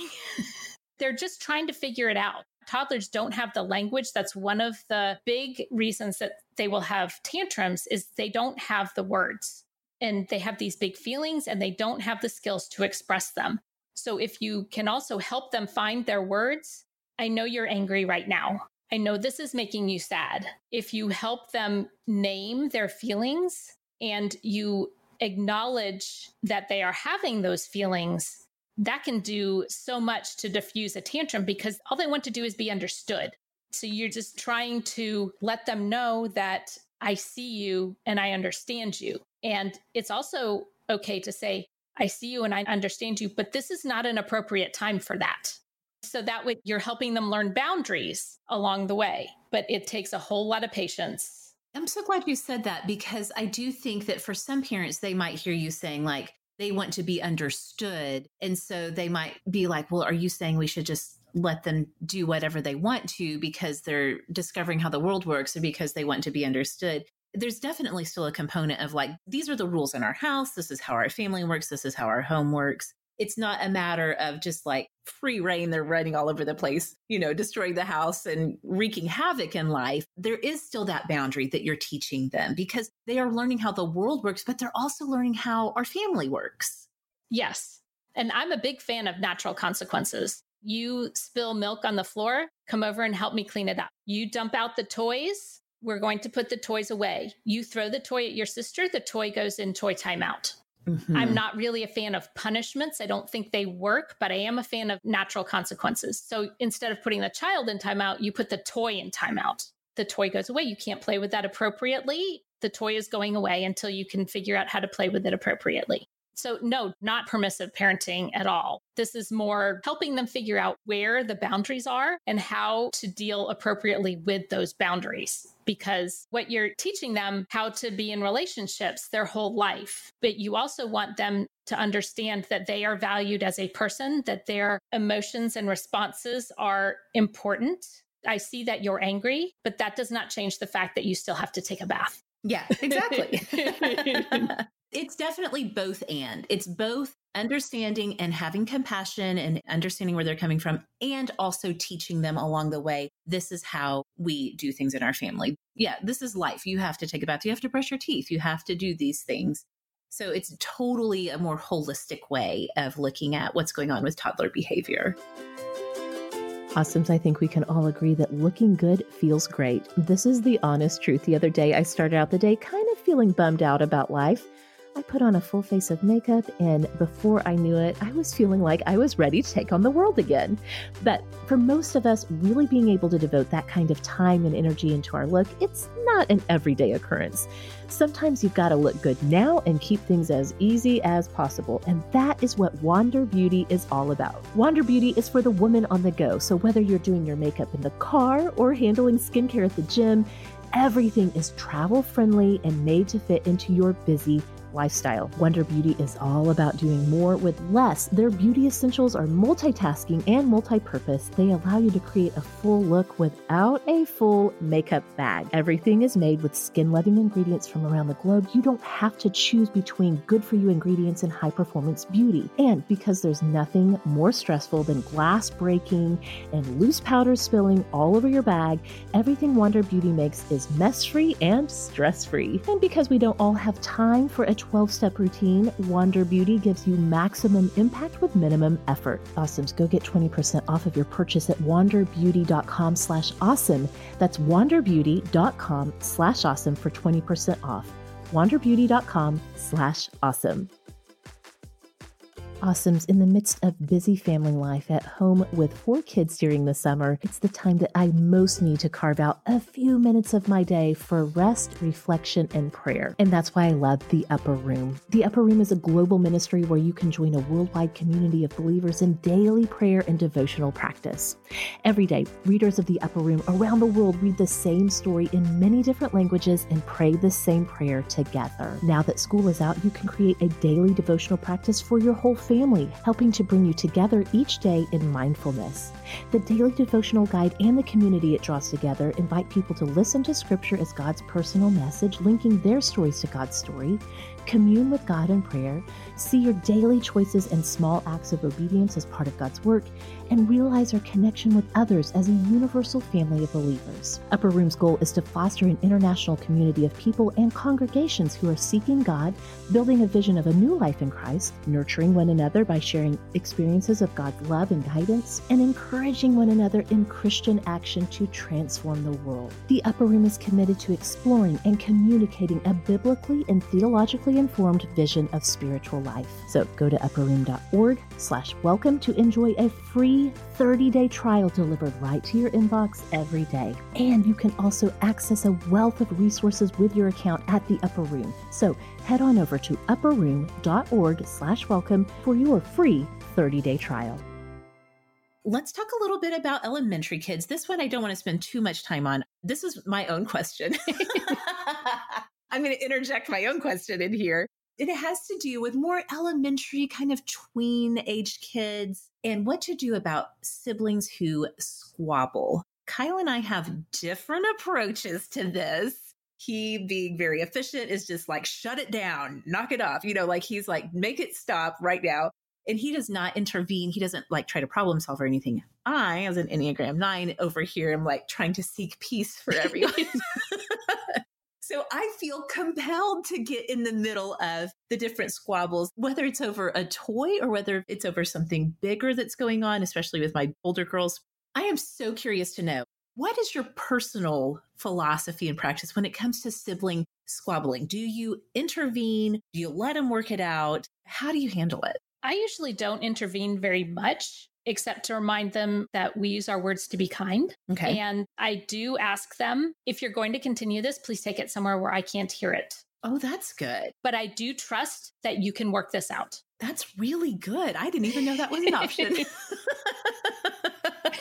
they're just trying to figure it out. Toddlers don't have the language. That's one of the big reasons that they will have tantrums is they don't have the words and they have these big feelings and they don't have the skills to express them. So if you can also help them find their words, I know you're angry right now. I know this is making you sad. If you help them name their feelings and you acknowledge that they are having those feelings, that can do so much to diffuse a tantrum because all they want to do is be understood. So you're just trying to let them know that I see you and I understand you. And it's also okay to say, I see you and I understand you, but this is not an appropriate time for that. So that way you're helping them learn boundaries along the way, but it takes a whole lot of patience. I'm so glad you said that because I do think that for some parents, they might hear you saying, like, they want to be understood. And so they might be like, well, are you saying we should just let them do whatever they want to because they're discovering how the world works or because they want to be understood? There's definitely still a component of like, these are the rules in our house. This is how our family works. This is how our home works it's not a matter of just like free reign. They're running all over the place, you know, destroying the house and wreaking havoc in life. There is still that boundary that you're teaching them because they are learning how the world works, but they're also learning how our family works. Yes. And I'm a big fan of natural consequences. You spill milk on the floor, come over and help me clean it up. You dump out the toys, we're going to put the toys away. You throw the toy at your sister, the toy goes in toy timeout. Mm-hmm. I'm not really a fan of punishments. I don't think they work, but I am a fan of natural consequences. So instead of putting the child in timeout, you put the toy in timeout. The toy goes away. You can't play with that appropriately. The toy is going away until you can figure out how to play with it appropriately. So, no, not permissive parenting at all. This is more helping them figure out where the boundaries are and how to deal appropriately with those boundaries. Because what you're teaching them how to be in relationships their whole life, but you also want them to understand that they are valued as a person, that their emotions and responses are important. I see that you're angry, but that does not change the fact that you still have to take a bath. Yeah, exactly. It's definitely both and. It's both understanding and having compassion and understanding where they're coming from, and also teaching them along the way. This is how we do things in our family. Yeah, this is life. You have to take a bath. You have to brush your teeth. You have to do these things. So it's totally a more holistic way of looking at what's going on with toddler behavior. Awesomes, I think we can all agree that looking good feels great. This is the honest truth. The other day, I started out the day kind of feeling bummed out about life. I put on a full face of makeup, and before I knew it, I was feeling like I was ready to take on the world again. But for most of us, really being able to devote that kind of time and energy into our look, it's not an everyday occurrence. Sometimes you've got to look good now and keep things as easy as possible. And that is what Wander Beauty is all about. Wander Beauty is for the woman on the go. So whether you're doing your makeup in the car or handling skincare at the gym, everything is travel friendly and made to fit into your busy lifestyle. Wander Beauty is all about doing more with less. Their beauty essentials are multitasking and multi purpose. They allow you to create a full look without a full makeup bag. Everything is made with skin loving ingredients from around the globe. You don't have to choose between good for you ingredients and high performance beauty. And because there's nothing more stressful than glass breaking and loose powder spilling all over your bag, everything Wander Beauty makes is mess free and stress free. And because we don't all have time for a 12 step routine, Wander Beauty gives you maximum impact with minimum effort. Awesomes, go get 20% off of your purchase at wanderbeauty.com slash awesome. That's wanderbeauty.com slash awesome for 20% off. wanderbeauty.com slash awesome. Awesomes, in the midst of busy family life at home with four kids during the summer, it's the time that I most need to carve out a few minutes of my day for rest, reflection, and prayer. And that's why I love The Upper Room. The Upper Room is a global ministry where you can join a worldwide community of believers in daily prayer and devotional practice. Every day, readers of The Upper Room around the world read the same story in many different languages and pray the same prayer together. Now that school is out, you can create a daily devotional practice for your whole family, helping to bring you together each day in mindfulness. The daily devotional guide and the community it draws together invite people to listen to Scripture as God's personal message, linking their stories to God's story, commune with God in prayer, see your daily choices and small acts of obedience as part of God's work, and realize our connection with others as a universal family of believers. Upper Room's goal is to foster an international community of people and congregations who are seeking God, building a vision of a new life in Christ, nurturing one another by sharing experiences of God's love and guidance, and encouraging one another in Christian action to transform the world. The Upper Room is committed to exploring and communicating a biblically and theologically informed vision of spiritual life. So go to upperroom.org slash welcome to enjoy a free 30-day trial delivered right to your inbox every day. And you can also access a wealth of resources with your account at the Upper Room. So head on over to upperroom.org slash welcome for your free 30-day trial. Let's talk a little bit about elementary kids. This one I don't want to spend too much time on. This is my own question. I'm going to interject my own question in here. And it has to do with more elementary, kind of tween aged kids and what to do about siblings who squabble. Kyle and I have different approaches to this. He, being very efficient, is just like, shut it down, knock it off. You know, like he's like, make it stop right now. And he does not intervene. He doesn't like try to problem solve or anything. I, as an Enneagram 9 over here, am like trying to seek peace for everyone. So I feel compelled to get in the middle of the different squabbles, whether it's over a toy or whether it's over something bigger that's going on, especially with my older girls. I am so curious to know what is your personal philosophy and practice when it comes to sibling squabbling? Do you intervene? Do you let them work it out? How do you handle it? I usually don't intervene very much except to remind them that we use our words to be kind. Okay. And I do ask them if you're going to continue this, please take it somewhere where I can't hear it. Oh, that's good. But I do trust that you can work this out. That's really good. I didn't even know that was an option.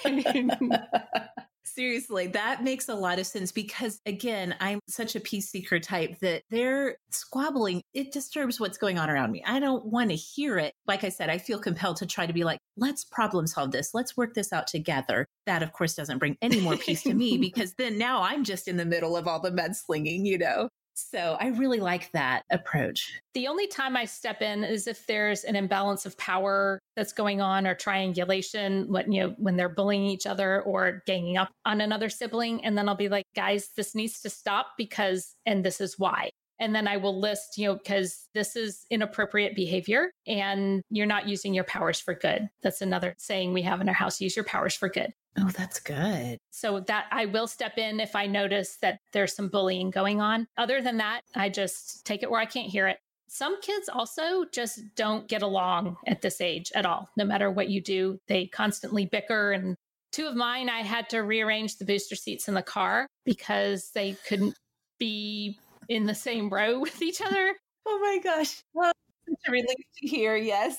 Seriously, that makes a lot of sense because, again, I'm such a peace seeker type that they're squabbling. It disturbs what's going on around me. I don't want to hear it. Like I said, I feel compelled to try to be like, let's problem solve this. Let's work this out together. That, of course, doesn't bring any more peace to me because then now I'm just in the middle of all the mudslinging, you know? So I really like that approach. The only time I step in is if there's an imbalance of power that's going on or triangulation, what you know, when they're bullying each other or ganging up on another sibling. And then I'll be like, guys, this needs to stop because, and this is why. And then I will list, you know, because this is inappropriate behavior and you're not using your powers for good. That's another saying we have in our house use your powers for good. Oh, that's good. So that I will step in if I notice that there's some bullying going on. Other than that, I just take it where I can't hear it. Some kids also just don't get along at this age at all. No matter what you do, they constantly bicker. And two of mine, I had to rearrange the booster seats in the car because they couldn't be in the same row with each other. Oh my gosh. Well, such a relief to hear. Yes.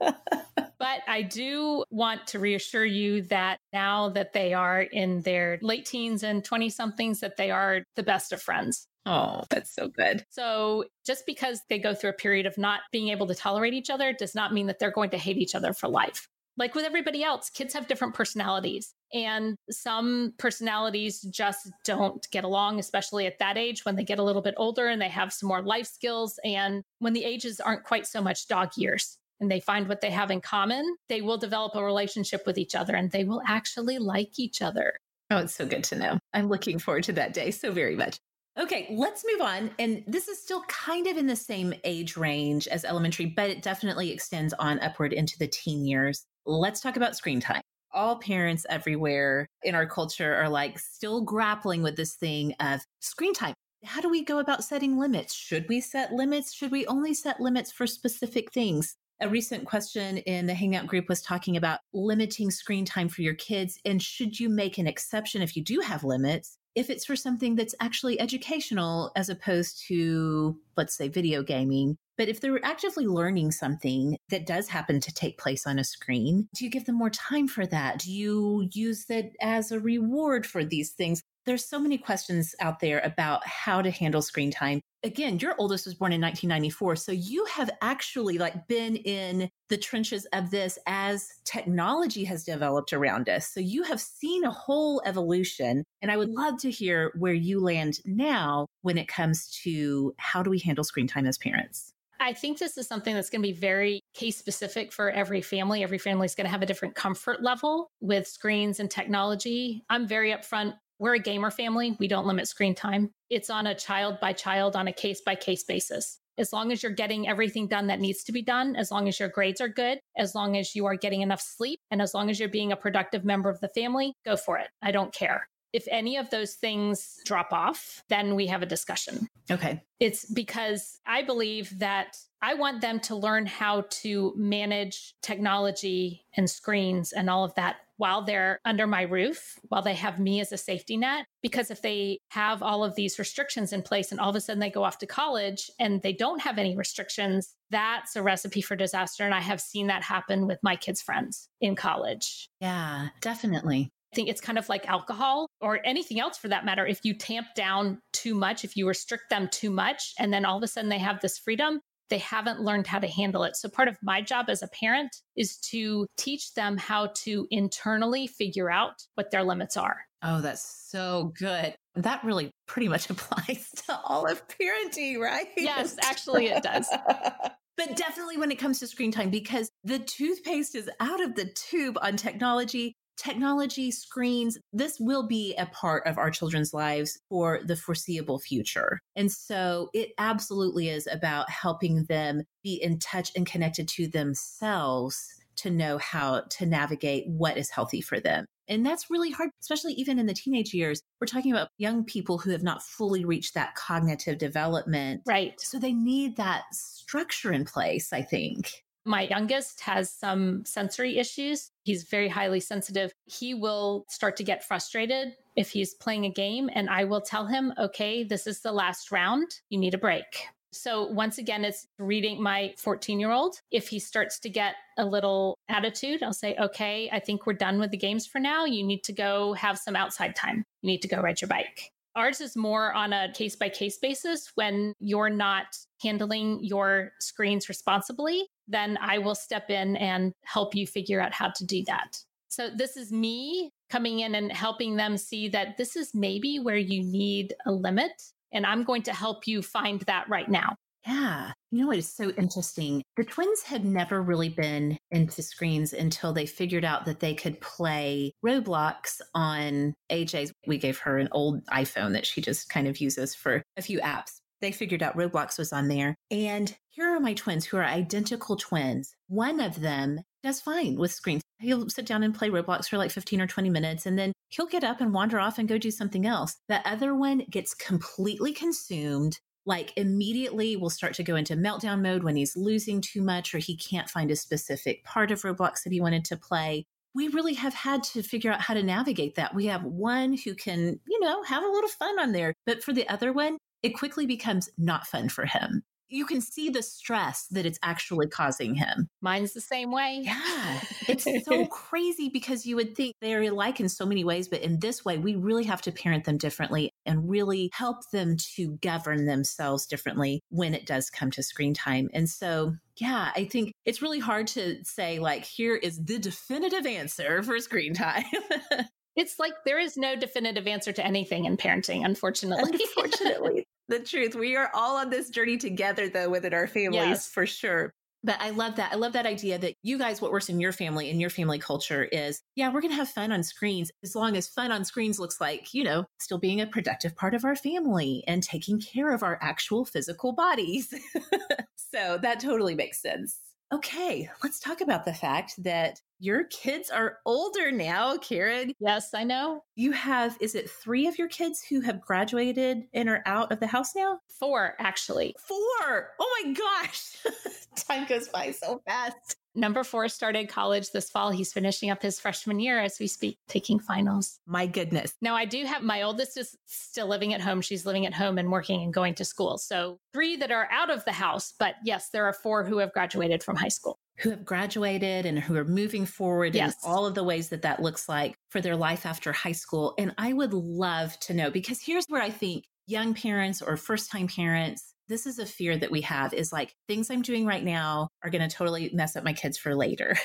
but I do want to reassure you that now that they are in their late teens and 20 somethings, that they are the best of friends. Oh, that's so good. So, just because they go through a period of not being able to tolerate each other does not mean that they're going to hate each other for life. Like with everybody else, kids have different personalities, and some personalities just don't get along, especially at that age when they get a little bit older and they have some more life skills. And when the ages aren't quite so much dog years and they find what they have in common, they will develop a relationship with each other and they will actually like each other. Oh, it's so good to know. I'm looking forward to that day so very much. Okay, let's move on. And this is still kind of in the same age range as elementary, but it definitely extends on upward into the teen years. Let's talk about screen time. All parents everywhere in our culture are like still grappling with this thing of screen time. How do we go about setting limits? Should we set limits? Should we only set limits for specific things? A recent question in the Hangout group was talking about limiting screen time for your kids. And should you make an exception if you do have limits? If it's for something that's actually educational as opposed to, let's say, video gaming, but if they're actively learning something that does happen to take place on a screen, do you give them more time for that? Do you use that as a reward for these things? There's so many questions out there about how to handle screen time. Again, your oldest was born in 1994, so you have actually like been in the trenches of this as technology has developed around us. So you have seen a whole evolution, and I would love to hear where you land now when it comes to how do we handle screen time as parents. I think this is something that's going to be very case specific for every family. Every family is going to have a different comfort level with screens and technology. I'm very upfront. We're a gamer family. We don't limit screen time. It's on a child by child, on a case by case basis. As long as you're getting everything done that needs to be done, as long as your grades are good, as long as you are getting enough sleep, and as long as you're being a productive member of the family, go for it. I don't care. If any of those things drop off, then we have a discussion. Okay. It's because I believe that I want them to learn how to manage technology and screens and all of that while they're under my roof, while they have me as a safety net. Because if they have all of these restrictions in place and all of a sudden they go off to college and they don't have any restrictions, that's a recipe for disaster. And I have seen that happen with my kids' friends in college. Yeah, definitely think it's kind of like alcohol or anything else for that matter. If you tamp down too much, if you restrict them too much, and then all of a sudden they have this freedom, they haven't learned how to handle it. So, part of my job as a parent is to teach them how to internally figure out what their limits are. Oh, that's so good. That really pretty much applies to all of parenting, right? Yes, actually, it does. but definitely when it comes to screen time, because the toothpaste is out of the tube on technology technology, screens, this will be a part of our children's lives for the foreseeable future. And so it absolutely is about helping them be in touch and connected to themselves to know how to navigate what is healthy for them. And that's really hard, especially even in the teenage years. We're talking about young people who have not fully reached that cognitive development. Right. So they need that structure in place, I think. My youngest has some sensory issues. He's very highly sensitive. He will start to get frustrated if he's playing a game, and I will tell him, okay, this is the last round. You need a break. So, once again, it's reading my 14 year old. If he starts to get a little attitude, I'll say, okay, I think we're done with the games for now. You need to go have some outside time. You need to go ride your bike. Ours is more on a case by case basis. When you're not handling your screens responsibly, then I will step in and help you figure out how to do that. So, this is me coming in and helping them see that this is maybe where you need a limit. And I'm going to help you find that right now. Yeah. You know what is so interesting? The twins had never really been into screens until they figured out that they could play Roblox on AJ's. We gave her an old iPhone that she just kind of uses for a few apps. They figured out Roblox was on there. And here are my twins who are identical twins. One of them does fine with screens. He'll sit down and play Roblox for like 15 or 20 minutes and then he'll get up and wander off and go do something else. The other one gets completely consumed like immediately will start to go into meltdown mode when he's losing too much or he can't find a specific part of Roblox that he wanted to play. We really have had to figure out how to navigate that. We have one who can, you know, have a little fun on there. But for the other one, it quickly becomes not fun for him you can see the stress that it's actually causing him. Mine's the same way. Yeah. It's so crazy because you would think they're alike in so many ways, but in this way, we really have to parent them differently and really help them to govern themselves differently when it does come to screen time. And so, yeah, I think it's really hard to say, like, here is the definitive answer for screen time. It's like there is no definitive answer to anything in parenting, unfortunately. Unfortunately the truth. We are all on this journey together, though, within our families yes. for sure. But I love that. I love that idea that you guys, what works in your family and your family culture is, yeah, we're going to have fun on screens as long as fun on screens looks like, you know, still being a productive part of our family and taking care of our actual physical bodies. so that totally makes sense. Okay, let's talk about the fact that your kids are older now, Karen. Yes, I know. You have, is it three of your kids who have graduated and are out of the house now? Four, actually. Four. Oh my gosh. Time goes by so fast. Number four started college this fall. He's finishing up his freshman year as we speak, taking finals. My goodness. Now, I do have my oldest is still living at home. She's living at home and working and going to school. So, three that are out of the house. But yes, there are four who have graduated from high school. Who have graduated and who are moving forward yes. in all of the ways that that looks like for their life after high school. And I would love to know because here's where I think young parents or first time parents this is a fear that we have is like things I'm doing right now are going to totally mess up my kids for later.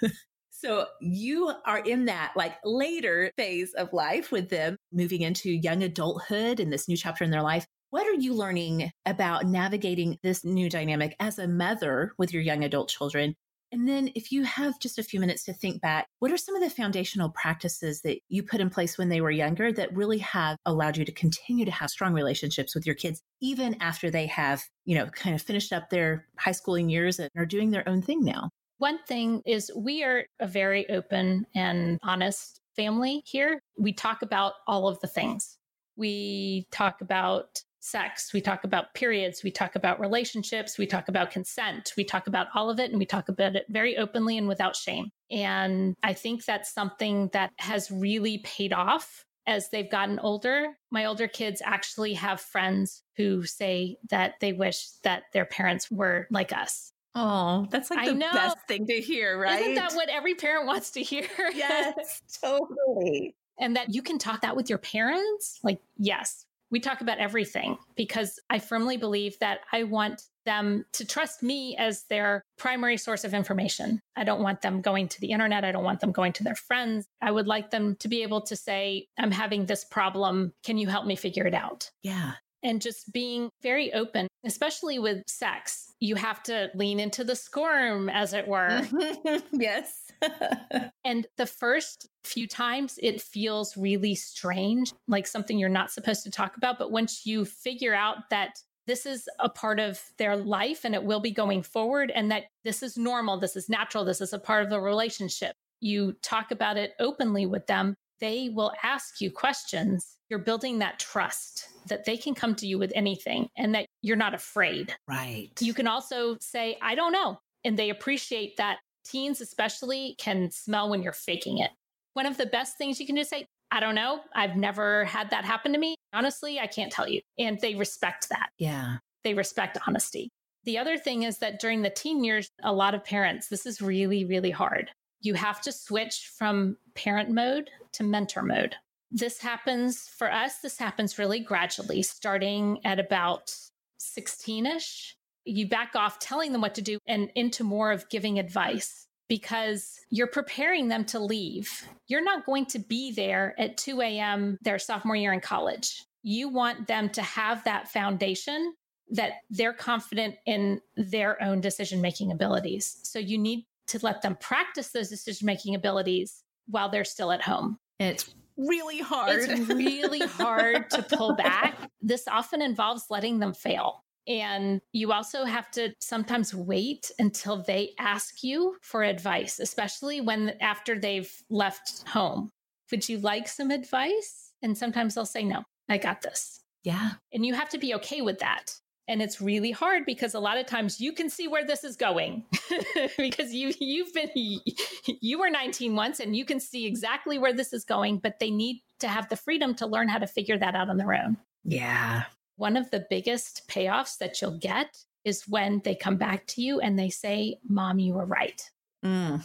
so you are in that like later phase of life with them moving into young adulthood and this new chapter in their life. What are you learning about navigating this new dynamic as a mother with your young adult children and then, if you have just a few minutes to think back, what are some of the foundational practices that you put in place when they were younger that really have allowed you to continue to have strong relationships with your kids, even after they have, you know, kind of finished up their high schooling years and are doing their own thing now? One thing is we are a very open and honest family here. We talk about all of the things. We talk about sex, we talk about periods, we talk about relationships, we talk about consent, we talk about all of it, and we talk about it very openly and without shame. And I think that's something that has really paid off as they've gotten older. My older kids actually have friends who say that they wish that their parents were like us. Oh, that's like the best thing to hear, right? Isn't that what every parent wants to hear? Yes, totally. And that you can talk that with your parents? Like, yes, we talk about everything because I firmly believe that I want them to trust me as their primary source of information. I don't want them going to the internet. I don't want them going to their friends. I would like them to be able to say, I'm having this problem. Can you help me figure it out? Yeah. And just being very open, especially with sex. You have to lean into the squirm, as it were. yes. and the first few times, it feels really strange, like something you're not supposed to talk about. But once you figure out that this is a part of their life and it will be going forward, and that this is normal, this is natural, this is a part of the relationship, you talk about it openly with them, they will ask you questions. You're building that trust that they can come to you with anything and that you're not afraid. Right. You can also say, I don't know. And they appreciate that teens especially can smell when you're faking it. One of the best things you can just say, I don't know. I've never had that happen to me. Honestly, I can't tell you. And they respect that. Yeah. They respect honesty. The other thing is that during the teen years, a lot of parents, this is really, really hard. You have to switch from parent mode to mentor mode. This happens for us, this happens really gradually, starting at about 16 ish you back off telling them what to do and into more of giving advice because you're preparing them to leave. You're not going to be there at 2 a.m. their sophomore year in college. You want them to have that foundation that they're confident in their own decision making abilities. So you need to let them practice those decision making abilities while they're still at home. It's really hard. It's really hard to pull back. This often involves letting them fail. And you also have to sometimes wait until they ask you for advice, especially when after they've left home. Would you like some advice? And sometimes they'll say, no, I got this. Yeah. And you have to be okay with that. And it's really hard because a lot of times you can see where this is going because you you've been you were 19 once and you can see exactly where this is going, but they need to have the freedom to learn how to figure that out on their own. Yeah. One of the biggest payoffs that you'll get is when they come back to you and they say, Mom, you were right. Mm.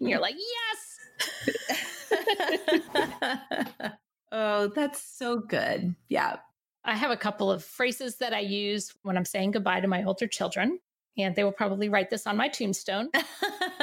you're like, Yes. oh, that's so good. Yeah. I have a couple of phrases that I use when I'm saying goodbye to my older children, and they will probably write this on my tombstone.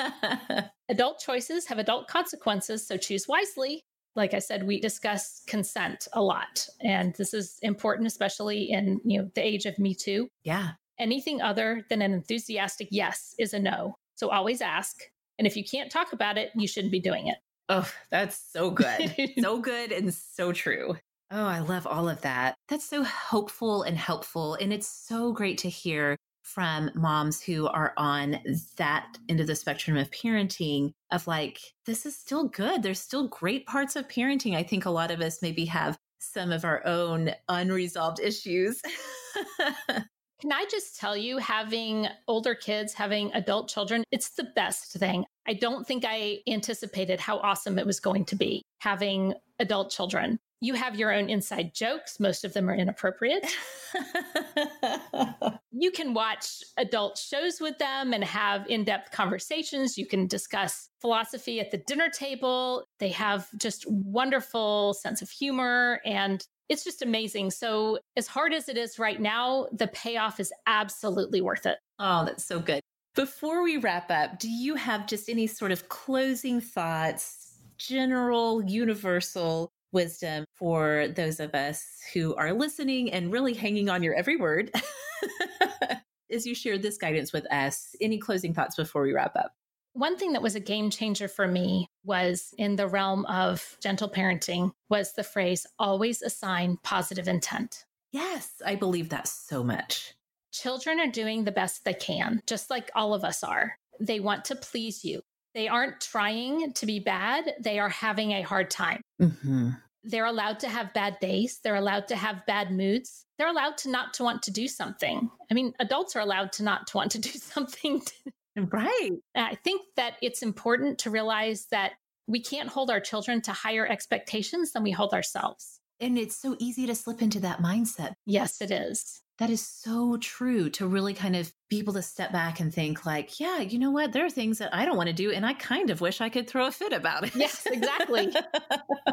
adult choices have adult consequences, so choose wisely. Like I said, we discuss consent a lot, and this is important, especially in you know the age of Me Too. Yeah. Anything other than an enthusiastic yes is a no. So always ask. And if you can't talk about it, you shouldn't be doing it. Oh, that's so good. so good and so true. Oh, I love all of that. That's so hopeful and helpful. And it's so great to hear from moms who are on that end of the spectrum of parenting of like, this is still good. There's still great parts of parenting. I think a lot of us maybe have some of our own unresolved issues. Can I just tell you, having older kids, having adult children, it's the best thing. I don't think I anticipated how awesome it was going to be having adult children. You have your own inside jokes. Most of them are inappropriate. you can watch adult shows with them and have in depth conversations. You can discuss philosophy at the dinner table. They have just wonderful sense of humor and it's just amazing. So, as hard as it is right now, the payoff is absolutely worth it. Oh, that's so good. Before we wrap up, do you have just any sort of closing thoughts, general, universal wisdom for those of us who are listening and really hanging on your every word as you share this guidance with us? Any closing thoughts before we wrap up? One thing that was a game changer for me was in the realm of gentle parenting was the phrase always assign positive intent. Yes, I believe that so much. Children are doing the best they can, just like all of us are. They want to please you. They aren't trying to be bad, they are having a hard time. Mm-hmm. They're allowed to have bad days. They're allowed to have bad moods. They're allowed to not to want to do something. I mean, adults are allowed to not to want to do something. Right. I think that it's important to realize that we can't hold our children to higher expectations than we hold ourselves. And it's so easy to slip into that mindset. Yes, it is. That is so true to really kind of be able to step back and think, like, yeah, you know what? There are things that I don't want to do. And I kind of wish I could throw a fit about it. Yes, exactly.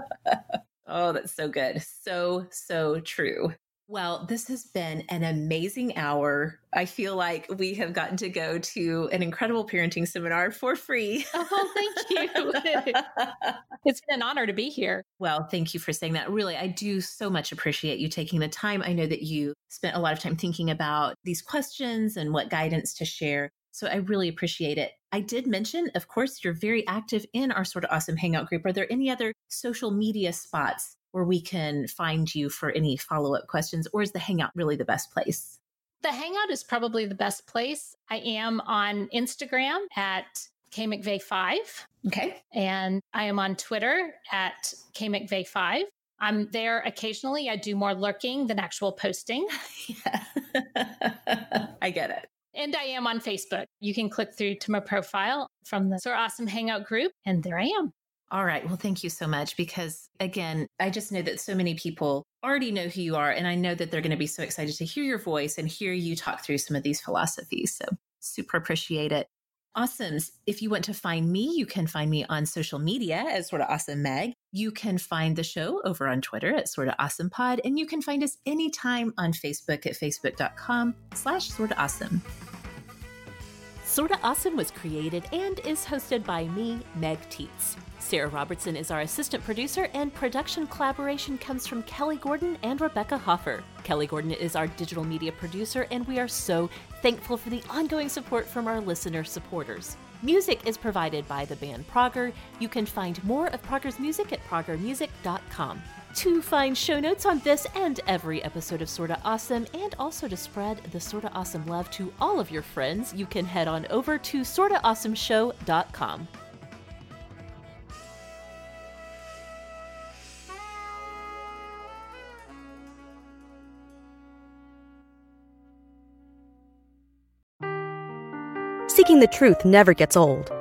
oh, that's so good. So, so true. Well, this has been an amazing hour. I feel like we have gotten to go to an incredible parenting seminar for free. Oh, thank you. it's been an honor to be here. Well, thank you for saying that. Really, I do so much appreciate you taking the time. I know that you spent a lot of time thinking about these questions and what guidance to share. So I really appreciate it. I did mention, of course, you're very active in our sort of awesome hangout group. Are there any other social media spots where we can find you for any follow up questions, or is the Hangout really the best place? The Hangout is probably the best place. I am on Instagram at KMcVeigh5. Okay. And I am on Twitter at KMcVeigh5. I'm there occasionally. I do more lurking than actual posting. I get it. And I am on Facebook. You can click through to my profile from the Sorta Awesome Hangout group, and there I am. All right. Well, thank you so much because, again, I just know that so many people already know who you are. And I know that they're going to be so excited to hear your voice and hear you talk through some of these philosophies. So, super appreciate it. Awesomes. If you want to find me, you can find me on social media as Sorta Awesome Meg. You can find the show over on Twitter at Sorta Awesome Pod, and you can find us anytime on Facebook at facebook.com slash Sorta Awesome. Sorta Awesome was created and is hosted by me, Meg Tietz. Sarah Robertson is our assistant producer, and production collaboration comes from Kelly Gordon and Rebecca Hoffer. Kelly Gordon is our digital media producer, and we are so thankful for the ongoing support from our listener supporters. Music is provided by the band Prager. You can find more of Prager's music at pragermusic.com to find show notes on this and every episode of Sorta Awesome, and also to spread the Sorta Awesome love to all of your friends, you can head on over to sortaawesomeshow.com. Seeking the truth never gets old.